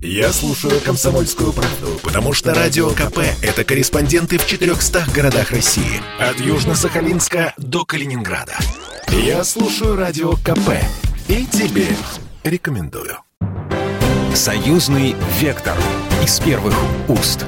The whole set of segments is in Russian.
Я слушаю «Комсомольскую правду», потому что «Радио КП» — это корреспонденты в 400 городах России. От Южно-Сахалинска до Калининграда. Я слушаю «Радио КП» и тебе рекомендую. Союзный вектор из первых уст.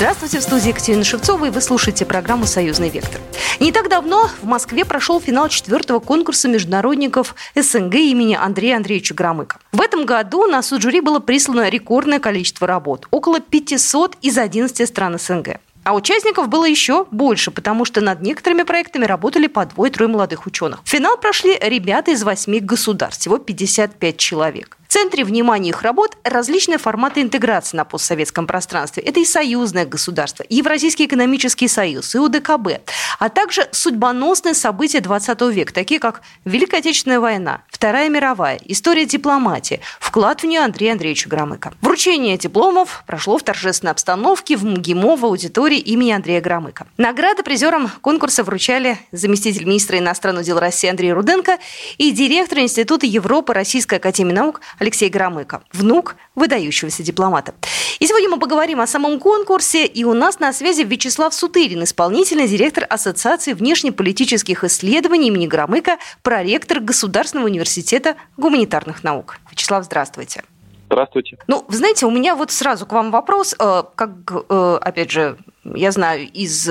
Здравствуйте, в студии Екатерина Шевцова, и вы слушаете программу «Союзный вектор». Не так давно в Москве прошел финал четвертого конкурса международников СНГ имени Андрея Андреевича Громыка. В этом году на суд жюри было прислано рекордное количество работ – около 500 из 11 стран СНГ. А участников было еще больше, потому что над некоторыми проектами работали по двое-трое молодых ученых. В финал прошли ребята из восьми государств, всего 55 человек. Центре внимания их работ различные форматы интеграции на постсоветском пространстве. Это и союзное государство, и Евразийский экономический союз, и УДКБ, а также судьбоносные события 20 века, такие как Великая Отечественная война, Вторая мировая, история дипломатии, вклад в нее Андрея Андреевича Громыка. Вручение дипломов прошло в торжественной обстановке в МГИМО в аудитории имени Андрея Громыка. Награды призерам конкурса вручали заместитель министра иностранных дел России Андрей Руденко и директор Института Европы Российской Академии Наук Алексей Громыко, внук выдающегося дипломата. И сегодня мы поговорим о самом конкурсе, и у нас на связи Вячеслав Сутырин, исполнительный директор Ассоциации внешнеполитических исследований имени Громыка, проректор Государственного университета гуманитарных наук. Вячеслав, здравствуйте. Здравствуйте. Ну, вы знаете, у меня вот сразу к вам вопрос, э, как, э, опять же, я знаю из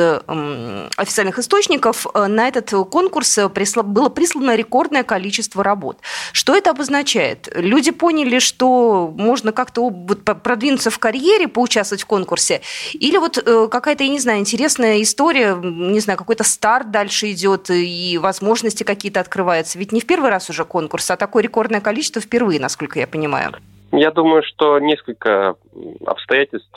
официальных источников, э, на этот конкурс было прислано рекордное количество работ. Что это обозначает? Люди поняли, что можно как-то продвинуться в карьере, поучаствовать в конкурсе? Или вот какая-то, я не знаю, интересная история, не знаю, какой-то старт дальше идет и возможности какие-то открываются? Ведь не в первый раз уже конкурс, а такое рекордное количество впервые, насколько я понимаю. Я думаю, что несколько обстоятельств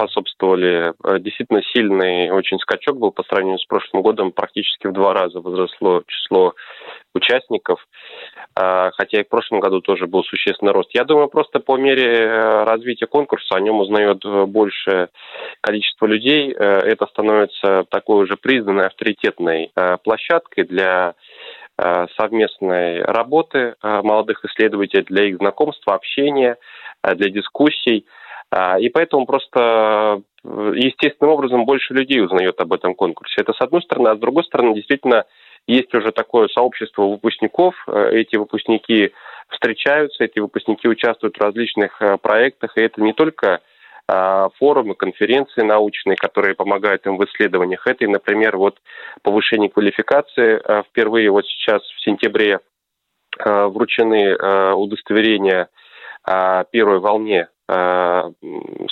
способствовали. Э, действительно сильный очень скачок был по сравнению с прошлым годом. Практически в два раза возросло число участников, э, хотя и в прошлом году тоже был существенный рост. Я думаю, просто по мере э, развития конкурса о нем узнает большее количество людей. Это становится такой уже признанной авторитетной площадкой для Э, совместной работы э, молодых исследователей, для их знакомства, общения, э, для дискуссий. И поэтому просто естественным образом больше людей узнает об этом конкурсе. Это с одной стороны, а с другой стороны, действительно, есть уже такое сообщество выпускников. Эти выпускники встречаются, эти выпускники участвуют в различных проектах, и это не только а, форумы, конференции научные, которые помогают им в исследованиях. Это, например, вот повышение квалификации. А, впервые вот сейчас в сентябре а, вручены удостоверения первой волне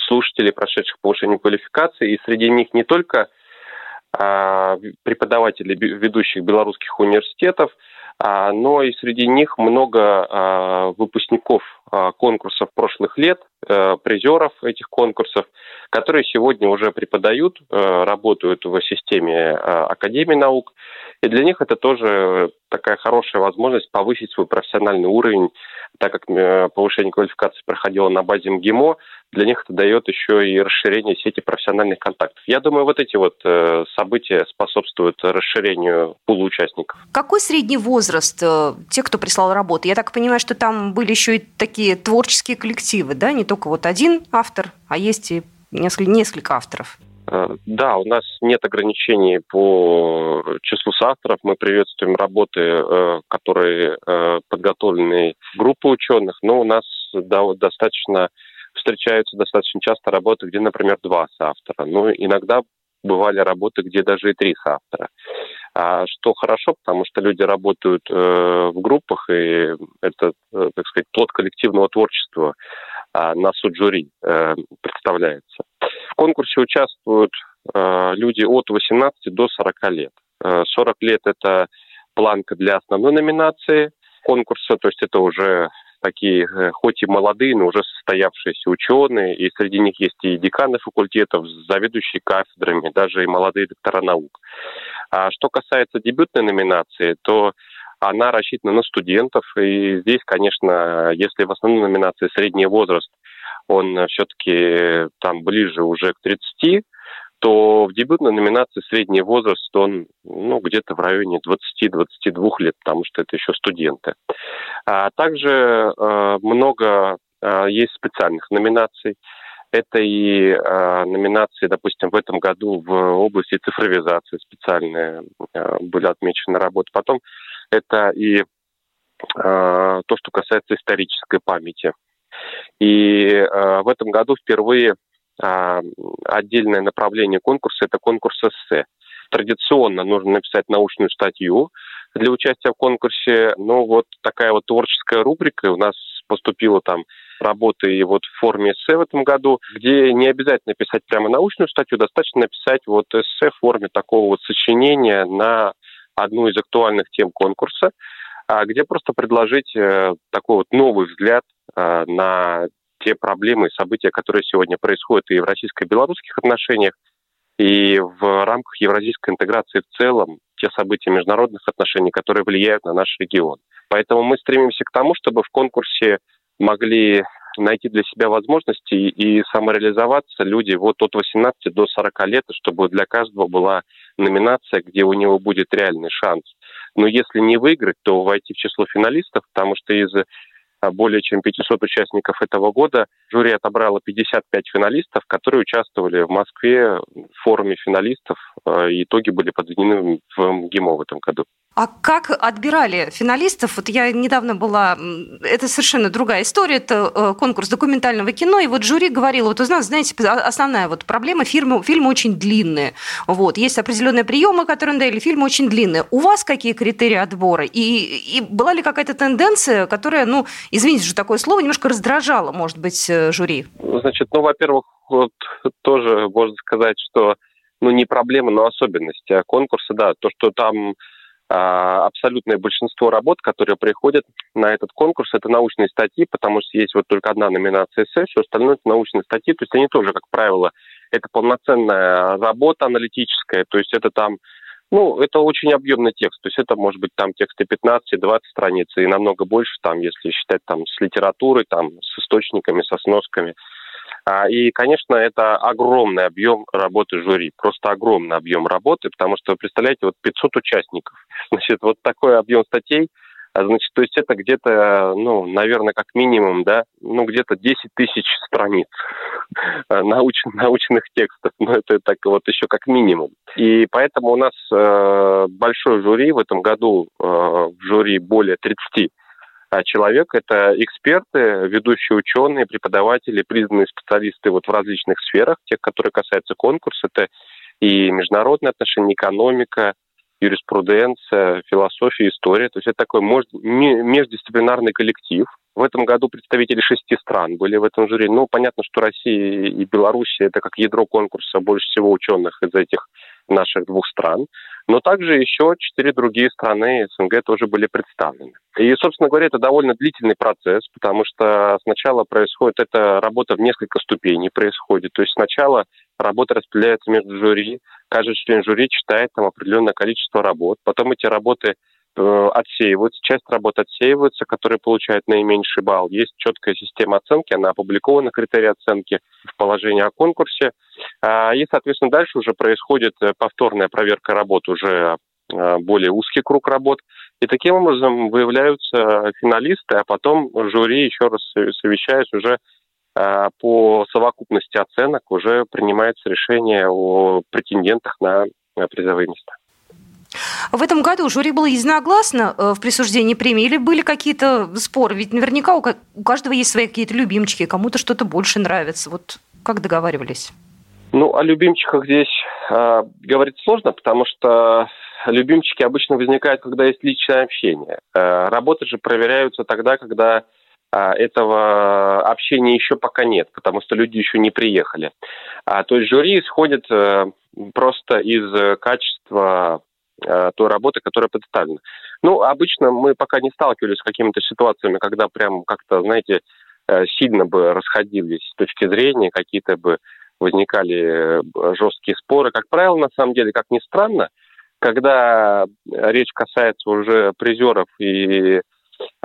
слушателей, прошедших повышение квалификации, и среди них не только преподаватели ведущих белорусских университетов, но и среди них много выпускников конкурсов прошлых лет, Э, призеров этих конкурсов, которые сегодня уже преподают, э, работают в системе э, Академии наук. И для них это тоже такая хорошая возможность повысить свой профессиональный уровень, так как повышение квалификации проходило на базе МГИМО, для них это дает еще и расширение сети профессиональных контактов. Я думаю, вот эти вот события способствуют расширению пула участников. Какой средний возраст тех, кто прислал работу? Я так понимаю, что там были еще и такие творческие коллективы, да, не только вот один автор, а есть и несколько, несколько авторов. Э, да, у нас нет ограничений по числу соавторов. Мы приветствуем работы, э, которые э, подготовлены группой ученых, но у нас достаточно встречаются достаточно часто работы, где, например, два соавтора. Ну, иногда бывали работы, где даже и три соавтора. А что хорошо, потому что люди работают э, в группах, и это, э, так сказать, плод коллективного творчества а, на суд жюри э, представляется. В конкурсе участвуют люди от 18 до 40 лет. 40 э, лет – это планка для основной номинации конкурса, то есть это уже такие, хоть и молодые, но уже состоявшиеся ученые, и среди них есть и деканы факультетов, заведующие кафедрами, даже и молодые доктора наук. А что касается дебютной номинации, то она рассчитана на студентов. И здесь, конечно, если в основной номинации средний возраст, он все-таки там ближе уже к 30, то в дебютной номинации средний возраст, он ну, где-то в районе 20-22 лет, потому что это еще студенты. А также э, много есть специальных номинаций. Это и э, номинации, допустим, в этом году в области цифровизации специальные э, были отмечены работы. Потом это и э, то, что касается исторической памяти. И э, в этом году впервые э, отдельное направление конкурса – это конкурс эссе. Традиционно нужно написать научную статью для участия в конкурсе. Но вот такая вот творческая рубрика у нас поступила там работы и вот в форме эссе в этом году, где не обязательно писать прямо научную статью, достаточно написать вот эссе в форме такого вот сочинения на одну из актуальных тем конкурса, а где просто предложить э, такой вот новый взгляд э, на те проблемы и события, которые сегодня происходят и в российско-белорусских отношениях, и в рамках евразийской интеграции в целом, те события международных отношений, которые влияют на наш регион. Поэтому мы стремимся к тому, чтобы в конкурсе могли найти для себя возможности и самореализоваться люди вот от 18 до 40 лет, чтобы для каждого была номинация, где у него будет реальный шанс. Но если не выиграть, то войти в число финалистов, потому что из а, более чем 500 участников этого года жюри отобрало 55 финалистов, которые участвовали в Москве в форуме финалистов. А, и итоги были подведены в МГИМО в этом году. А как отбирали финалистов? Вот я недавно была... Это совершенно другая история. Это э, конкурс документального кино. И вот жюри говорило, вот у нас, знаете, основная вот проблема, фильмы, фильмы очень длинные. Вот. Есть определенные приемы, которые надоели, фильмы очень длинные. У вас какие критерии отбора? И, и была ли какая-то тенденция, которая, ну, извините же такое слово, немножко раздражала, может быть, э, жюри? Значит, ну, во-первых, вот тоже можно сказать, что ну, не проблема, но особенность конкурса, да, то, что там а, абсолютное большинство работ, которые приходят на этот конкурс, это научные статьи, потому что есть вот только одна номинация эссе, все остальное это научные статьи, то есть они тоже, как правило, это полноценная работа аналитическая, то есть это там, ну, это очень объемный текст, то есть это может быть там тексты 15-20 страниц и намного больше, там, если считать там с литературой, там, с источниками, со сносками. А, и, конечно, это огромный объем работы жюри, просто огромный объем работы, потому что, представляете, вот 500 участников, значит, вот такой объем статей, а, значит, то есть это где-то, ну, наверное, как минимум, да, ну, где-то 10 тысяч страниц науч, научных текстов, ну, это так вот еще как минимум. И поэтому у нас э, большой жюри, в этом году э, в жюри более 30 а человек – это эксперты, ведущие ученые, преподаватели, признанные специалисты вот в различных сферах, тех, которые касаются конкурса. Это и международные отношения, экономика, юриспруденция, философия, история. То есть это такой междисциплинарный коллектив. В этом году представители шести стран были в этом жюри. Ну, понятно, что Россия и Белоруссия – это как ядро конкурса больше всего ученых из этих наших двух стран. Но также еще четыре другие страны СНГ тоже были представлены. И, собственно говоря, это довольно длительный процесс, потому что сначала происходит эта работа в несколько ступеней происходит. То есть сначала работа распределяется между жюри, каждый член жюри читает там определенное количество работ, потом эти работы отсеиваются, часть работ отсеиваются, которые получают наименьший балл. Есть четкая система оценки, она опубликована, критерии оценки в положении о конкурсе. А, и, соответственно, дальше уже происходит э, повторная проверка работ, уже э, более узкий круг работ. И таким образом выявляются финалисты, а потом жюри еще раз совещаясь уже по совокупности оценок уже принимается решение о претендентах на призовые места. В этом году жюри было единогласно э, в присуждении премии или были какие-то споры? Ведь наверняка у каждого есть свои какие-то любимчики, кому-то что-то больше нравится. Вот как договаривались? Ну, о любимчиках здесь э, говорить сложно, потому что любимчики обычно возникают, когда есть личное общение. Э, работы же проверяются тогда, когда э, этого общения еще пока нет, потому что люди еще не приехали. А, то есть жюри исходит э, просто из качества Э, той работы, которая представлена. Ну, обычно мы пока не сталкивались с какими-то ситуациями, когда прям как-то, знаете, э, сильно бы расходились с точки зрения, какие-то бы возникали э, жесткие споры. Как правило, на самом деле, как ни странно, когда речь касается уже призеров и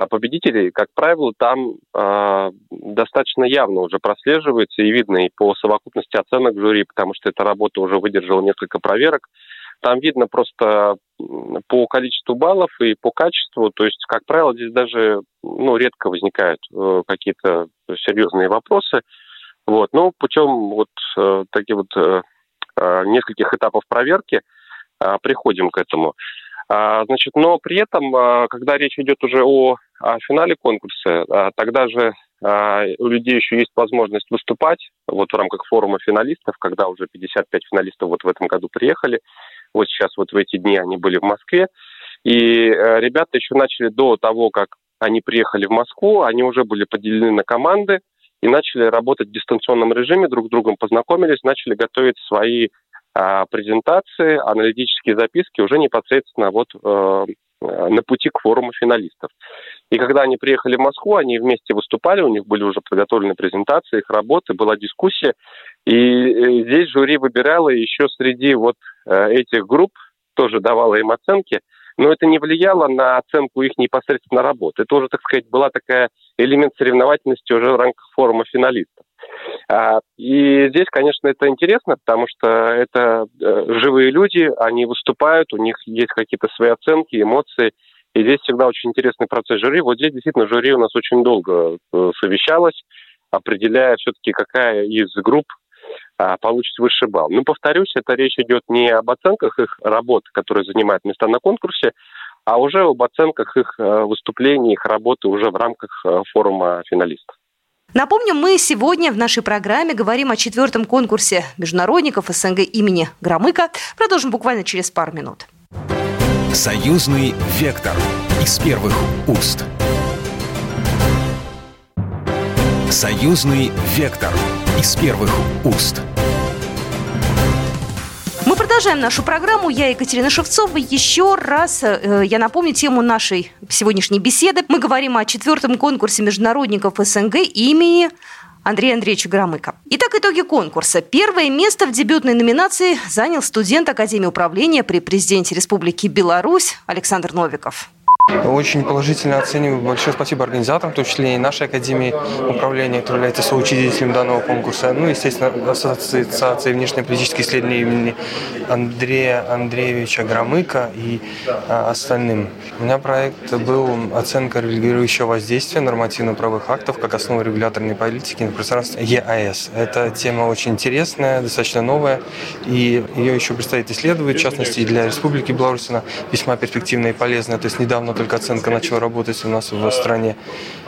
победителей, как правило, там э, достаточно явно уже прослеживается и видно и по совокупности оценок жюри, потому что эта работа уже выдержала несколько проверок, Там видно просто по количеству баллов и по качеству, то есть, как правило, здесь даже ну, редко возникают э, какие-то серьезные вопросы. Вот. Но путем вот э, таких вот э, э, нескольких этапов проверки э, приходим к этому. А, значит, но при этом, а, когда речь идет уже о, о финале конкурса, а, тогда же у людей еще есть возможность выступать вот в рамках форума финалистов, когда уже 55 финалистов вот в этом году приехали. Вот сейчас вот в эти дни они были в Москве. И ребята еще начали до того, как они приехали в Москву, они уже были поделены на команды и начали работать в дистанционном режиме, друг с другом познакомились, начали готовить свои а презентации, аналитические записки уже непосредственно вот э, на пути к форуму финалистов. И когда они приехали в Москву, они вместе выступали, у них были уже подготовлены презентации, их работы, была дискуссия. И э, здесь жюри выбирало еще среди вот э, этих групп, тоже давало им оценки, но это не влияло на оценку их непосредственно работы. Это уже, так сказать, была такая элемент соревновательности уже в рамках форума финалистов. А, и здесь, конечно, это интересно, потому что это э, живые люди, они выступают, у них есть какие-то свои оценки, эмоции. И здесь всегда очень интересный процесс жюри. Вот здесь действительно жюри у нас очень долго э, совещалось, определяя все-таки, какая из групп а, получит высший балл. Но, повторюсь, это речь идет не об оценках их работ, которые занимают места на конкурсе, а уже об оценках их э, выступлений, их работы уже в рамках форума финалистов. Напомню, мы сегодня в нашей программе говорим о четвертом конкурсе международников СНГ имени Громыка. Продолжим буквально через пару минут. Союзный вектор из первых уст. Союзный вектор из первых уст. Мы продолжаем нашу программу. Я Екатерина Шевцова. Еще раз э, я напомню тему нашей сегодняшней беседы. Мы говорим о четвертом конкурсе международников СНГ имени Андрея Андреевича Громыка. Итак, итоги конкурса. Первое место в дебютной номинации занял студент Академии управления при президенте Республики Беларусь Александр Новиков. Очень положительно оцениваю. Большое спасибо организаторам, в том числе и нашей Академии управления, которая является соучредителем данного конкурса. Ну, естественно, Ассоциации внешнеполитических исследований имени Андрея Андреевича Громыка и а, остальным. У меня проект был оценка регулирующего воздействия нормативно-правовых актов как основы регуляторной политики на пространстве ЕАЭС. Эта тема очень интересная, достаточно новая, и ее еще предстоит исследовать, в частности, для Республики Беларусь она весьма перспективная и полезная. То есть недавно только оценка начала работать у нас в стране.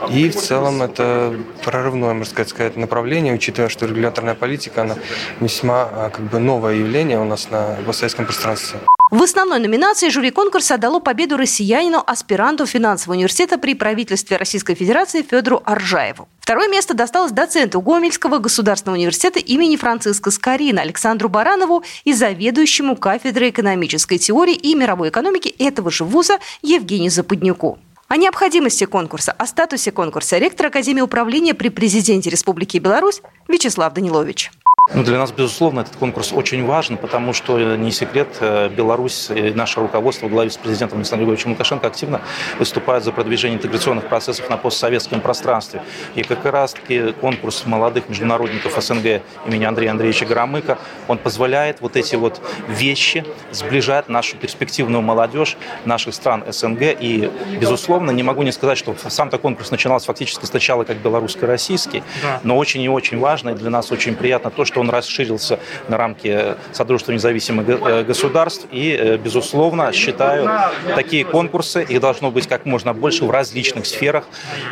И в целом это прорывное, можно сказать, направление, учитывая, что регуляторная политика, она весьма а, как бы новое явление у нас на постсоветском пространстве. В основной номинации жюри конкурса дало победу россиянину, аспиранту финансового университета при правительстве Российской Федерации Федору Аржаеву. Второе место досталось доценту Гомельского государственного университета имени Франциска Скорина Александру Баранову и заведующему кафедрой экономической теории и мировой экономики этого же вуза Евгению Западнюку. О необходимости конкурса, о статусе конкурса ректор Академии управления при президенте Республики Беларусь Вячеслав Данилович. Ну, для нас, безусловно, этот конкурс очень важен, потому что, не секрет, э, Беларусь и наше руководство в главе с президентом Александром Григорьевичем Лукашенко активно выступает за продвижение интеграционных процессов на постсоветском пространстве. И как раз-таки конкурс молодых международников СНГ имени Андрея Андреевича Громыка, он позволяет вот эти вот вещи сближать нашу перспективную молодежь наших стран СНГ. И, безусловно, не могу не сказать, что сам-то конкурс начинался фактически сначала как белорусско-российский, но очень и очень важно, и для нас очень приятно то, что что он расширился на рамки Содружества независимых э, государств. И, э, безусловно, считаю, такие конкурсы, их должно быть как можно больше в различных сферах.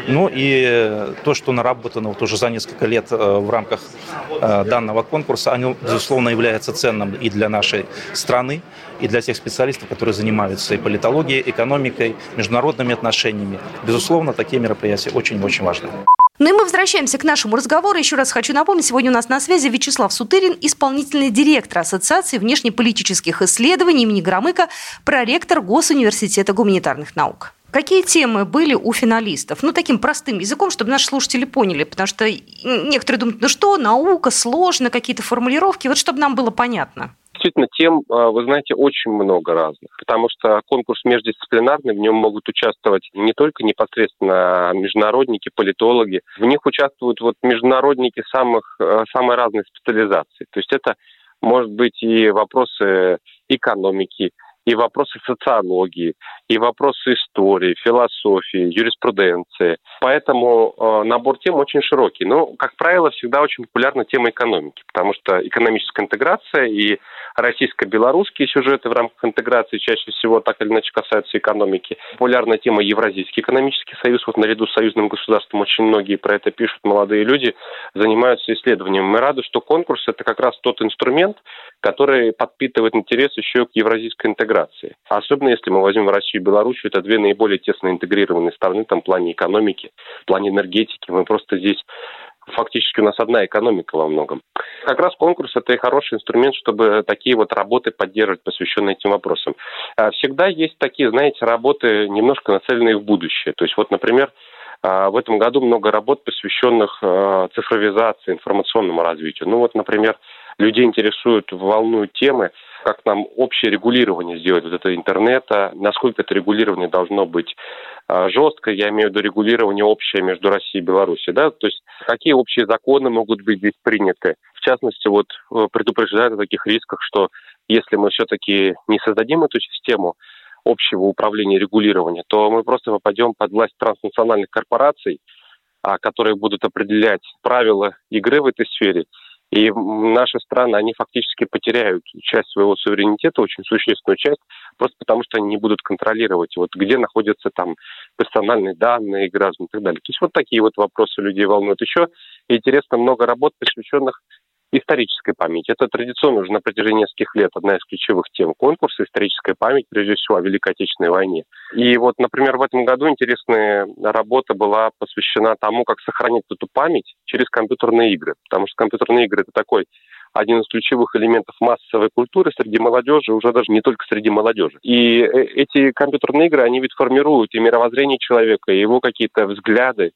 Ну и то, что наработано вот уже за несколько лет э, в рамках данного конкурса, оно, безусловно, является ценным и для нашей страны, и для тех специалистов, которые занимаются и политологией, экономикой, международными отношениями. Безусловно, такие мероприятия очень-очень важны. Ну и мы возвращаемся к нашему разговору. Еще раз хочу напомнить, сегодня у нас на связи Вячеслав Сутырин, исполнительный директор Ассоциации внешнеполитических исследований имени Громыка, проректор Госуниверситета гуманитарных наук. Какие темы были у финалистов? Ну, таким простым языком, чтобы наши слушатели поняли, потому что некоторые думают, ну что, наука, сложно, какие-то формулировки, вот чтобы нам было понятно действительно тем, а, вы знаете, очень много разных, потому что конкурс междисциплинарный, в нем могут участвовать не только непосредственно международники, политологи, в них участвуют вот международники самых, а, самой разной специализации. То есть это может быть и вопросы экономики, и вопросы социологии, и вопросы истории, философии, юриспруденции. Поэтому э, набор тем очень широкий. Но, как правило, всегда очень популярна тема экономики, потому что экономическая интеграция и российско-белорусские сюжеты в рамках интеграции чаще всего так или иначе касаются экономики. Популярная тема Евразийский экономический союз. Вот наряду с союзным государством очень многие про это пишут, молодые люди занимаются исследованием. Мы рады, что конкурс – это как раз тот инструмент, который подпитывает интерес еще к евразийской интеграции. Особенно если мы возьмем Россию и Беларусь, это две наиболее тесно интегрированные страны там, в плане экономики, в плане энергетики. Мы просто здесь фактически у нас одна экономика во многом. Как раз конкурс – это и хороший инструмент, чтобы такие вот работы поддерживать, посвященные этим вопросам. А всегда есть такие, знаете, работы, немножко нацеленные в будущее. То есть вот, например, а, в этом году много работ, посвященных а, цифровизации, информационному развитию. Ну вот, например, людей интересуют, волнуют темы, как нам общее регулирование сделать вот это интернета, насколько это регулирование должно быть а, жестко, я имею в виду регулирование общее между Россией и Беларусью, да, то есть какие общие законы могут быть здесь приняты. В частности, вот э, предупреждают о таких рисках, что если мы все-таки не создадим эту систему общего управления регулирования, то мы просто попадем под власть транснациональных корпораций, а, которые будут определять правила игры в этой сфере, и наши страны, они фактически потеряют часть своего суверенитета, очень существенную часть, просто потому что они не будут контролировать, вот где находятся там персональные данные граждан и так далее. То есть вот такие вот вопросы людей волнуют. Еще интересно много работ, посвященных исторической памяти. Это традиционно уже на протяжении нескольких лет одна из ключевых тем конкурса «Историческая память», прежде всего, о Великой Отечественной войне. И вот, например, в этом году интересная работа была посвящена тому, как сохранить эту память через компьютерные игры. Потому что компьютерные игры – это такой один из ключевых элементов массовой культуры среди молодежи, уже даже не только среди молодежи. И э, эти компьютерные игры, они ведь формируют и мировоззрение человека, и его какие-то взгляды,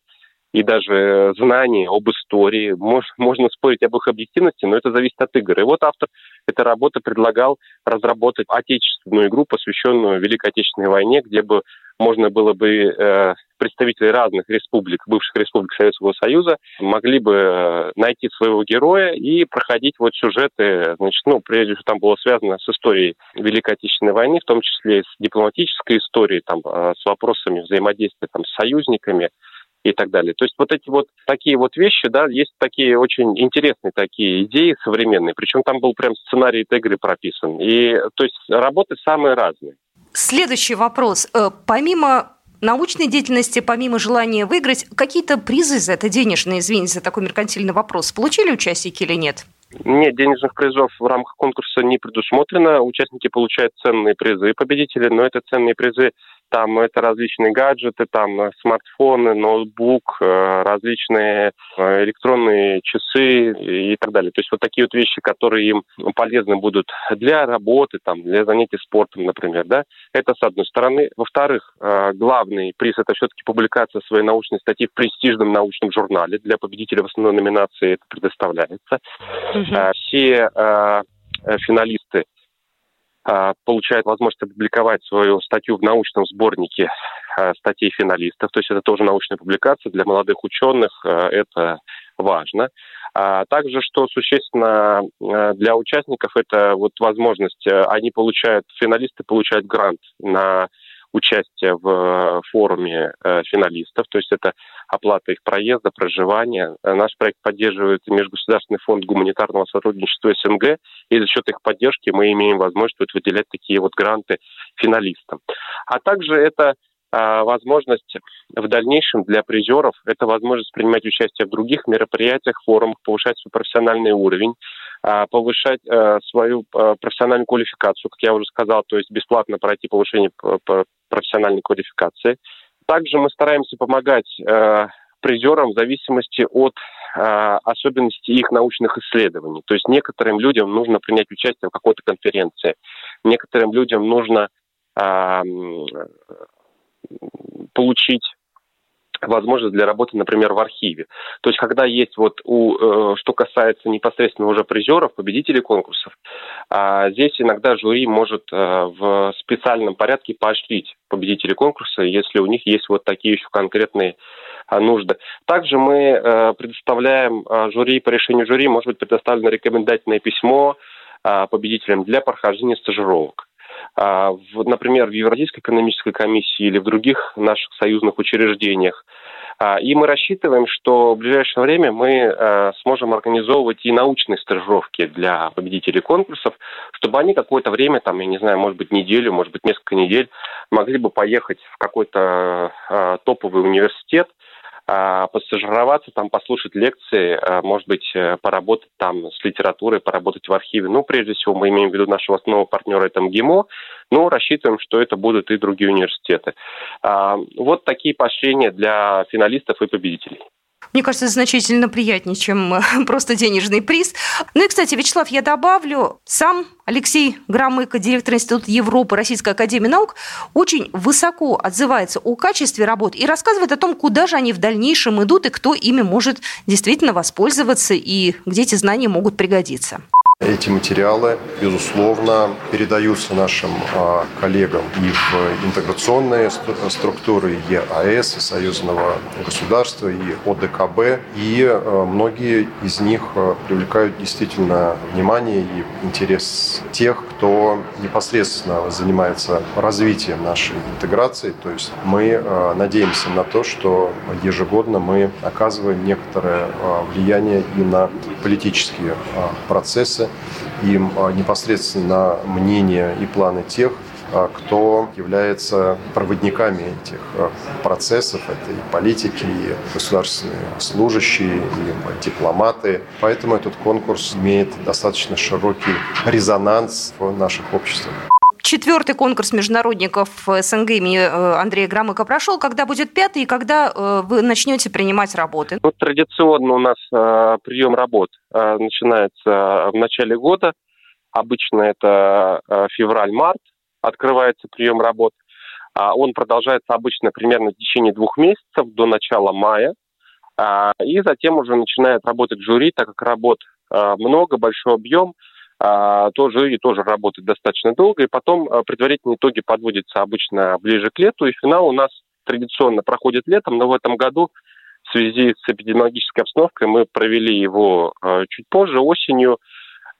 и даже знания об истории. Мож, можно спорить об их объективности, но это зависит от игр. И вот автор этой работы предлагал разработать отечественную игру, посвященную Великой Отечественной войне, где бы можно было бы э, представители разных республик, бывших республик Советского Союза, могли бы э, найти своего героя и проходить вот сюжеты, значит, ну, прежде всего, там было связано с историей Великой Отечественной войны, в том числе с дипломатической историей, там, э, с вопросами взаимодействия там, с союзниками, и так далее. То есть вот эти вот такие вот вещи, да, есть такие очень интересные такие идеи современные, причем там был прям сценарий этой игры прописан. И то есть работы самые разные. Следующий вопрос. Э, помимо научной деятельности, помимо желания выиграть, какие-то призы за это денежные, извините за такой меркантильный вопрос, получили участники или нет? Нет, денежных призов в рамках конкурса не предусмотрено. Участники получают ценные призы победители, но это ценные призы там это различные гаджеты, там э, смартфоны, ноутбук, э, различные э, электронные часы и так далее. То есть вот такие вот вещи, которые им полезны будут для работы, там, для занятий спортом, например, да. Это с одной стороны. Во-вторых, главный приз – это все-таки публикация своей научной статьи в престижном научном журнале. Для победителя в основной номинации это предоставляется. Угу. Все финалисты получает возможность опубликовать свою статью в научном сборнике а, статей финалистов. То есть это тоже научная публикация для молодых ученых. А, это важно. А также, что существенно для участников, это вот возможность, они получают, финалисты получают грант на участие в э, форуме э, финалистов, то есть это оплата их проезда, проживания. Э, наш проект поддерживает Межгосударственный фонд гуманитарного сотрудничества СНГ, и за счет их поддержки мы имеем возможность выделять такие вот гранты финалистам. А также это возможность в дальнейшем для призеров, это возможность принимать участие в других мероприятиях, форумах, повышать свой профессиональный уровень, повышать э, свою э, профессиональную квалификацию, как я уже сказал, то есть бесплатно пройти повышение профессиональной квалификации. Также мы стараемся помогать э, призерам в зависимости от особенностей их научных исследований. То есть некоторым людям нужно принять участие в какой-то конференции, некоторым людям нужно получить возможность для работы, например, в архиве. То есть, когда есть вот, у, э, что касается непосредственно уже призеров, победителей конкурсов, э, здесь иногда жюри может э, в специальном порядке поощрить победителей конкурса, если у них есть вот такие еще конкретные э, нужды. Также мы э, предоставляем э, жюри, по решению жюри может быть предоставлено рекомендательное письмо, победителям для прохождения стажировок. Например, в Евразийской экономической комиссии или в других наших союзных учреждениях. А, и мы рассчитываем, что в ближайшее время мы э, сможем организовывать и научные стажировки для победителей конкурсов, чтобы они какое-то время, там, я не знаю, может быть, неделю, может быть, несколько недель, могли бы поехать в какой-то топовый университет, а, постажироваться, там послушать лекции, а, может быть, э, поработать там с литературой, поработать в архиве. Ну, прежде всего, мы имеем в виду нашего основного партнера, это МГИМО, но рассчитываем, что это будут и другие университеты. А, вот такие поощрения для финалистов и победителей. Мне кажется, значительно приятнее, чем э, просто денежный приз. Ну и, кстати, Вячеслав, я добавлю, сам Алексей Громыко, директор Института Европы Российской Академии Наук, очень высоко отзывается о качестве работ и рассказывает о том, куда же они в дальнейшем идут и кто ими может действительно воспользоваться и где эти знания могут пригодиться. Эти материалы, безусловно, передаются нашим а, коллегам и в интеграционные структуры ЕАЭС, Союзного государства, и ОДКБ. И а, многие из них а, привлекают действительно внимание и интерес тех, кто непосредственно занимается развитием нашей интеграции. То есть мы надеемся на то, что ежегодно мы оказываем некоторое влияние и на политические процессы, им а, непосредственно мнение и планы тех, а, кто является проводниками этих а, процессов. Это и политики, и государственные служащие, и дипломаты. Поэтому этот конкурс имеет достаточно широкий резонанс в наших обществах. Четвертый конкурс международников СНГ имени э, Андрея Громыка прошел. Когда будет пятый и когда э, вы начнете принимать работы? Ну, традиционно у нас э, прием работ начинается в начале года. Обычно это февраль-март открывается прием работ. А он продолжается обычно примерно в течение двух месяцев до начала мая. А, и затем уже начинает работать жюри, так как работ много, большой объем – тоже и тоже работает достаточно долго, и потом а, предварительные итоги подводятся обычно ближе к лету, и финал у нас традиционно проходит летом, но в этом году в связи с эпидемиологической обстановкой мы провели его а, чуть позже, осенью.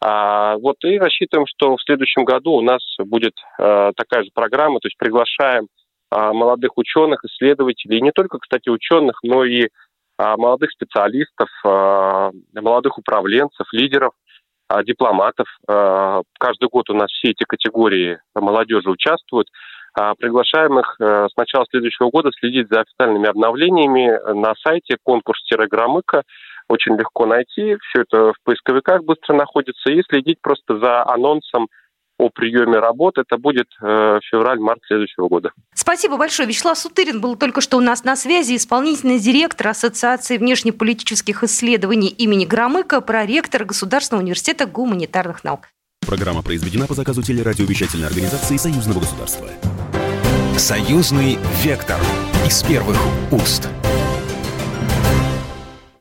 Вот и рассчитываем, что в следующем году у нас будет такая же программа, то есть приглашаем молодых ученых, исследователей, не только, кстати, ученых, но и молодых специалистов, молодых управленцев, лидеров – а, дипломатов. А, каждый год у нас все эти категории молодежи участвуют. А, приглашаем их э, с начала следующего года следить за официальными обновлениями на сайте конкурс-громыка. Очень легко найти, все это в поисковиках быстро находится, и следить просто за анонсом о приеме работ. Это будет э, февраль-март следующего года. Спасибо большое. Вячеслав Сутырин был только что у нас на связи, исполнительный директор Ассоциации внешнеполитических исследований имени Громыка, проректор Государственного университета гуманитарных наук. Программа произведена по заказу телерадиовещательной организации Союзного государства. Союзный вектор из первых уст.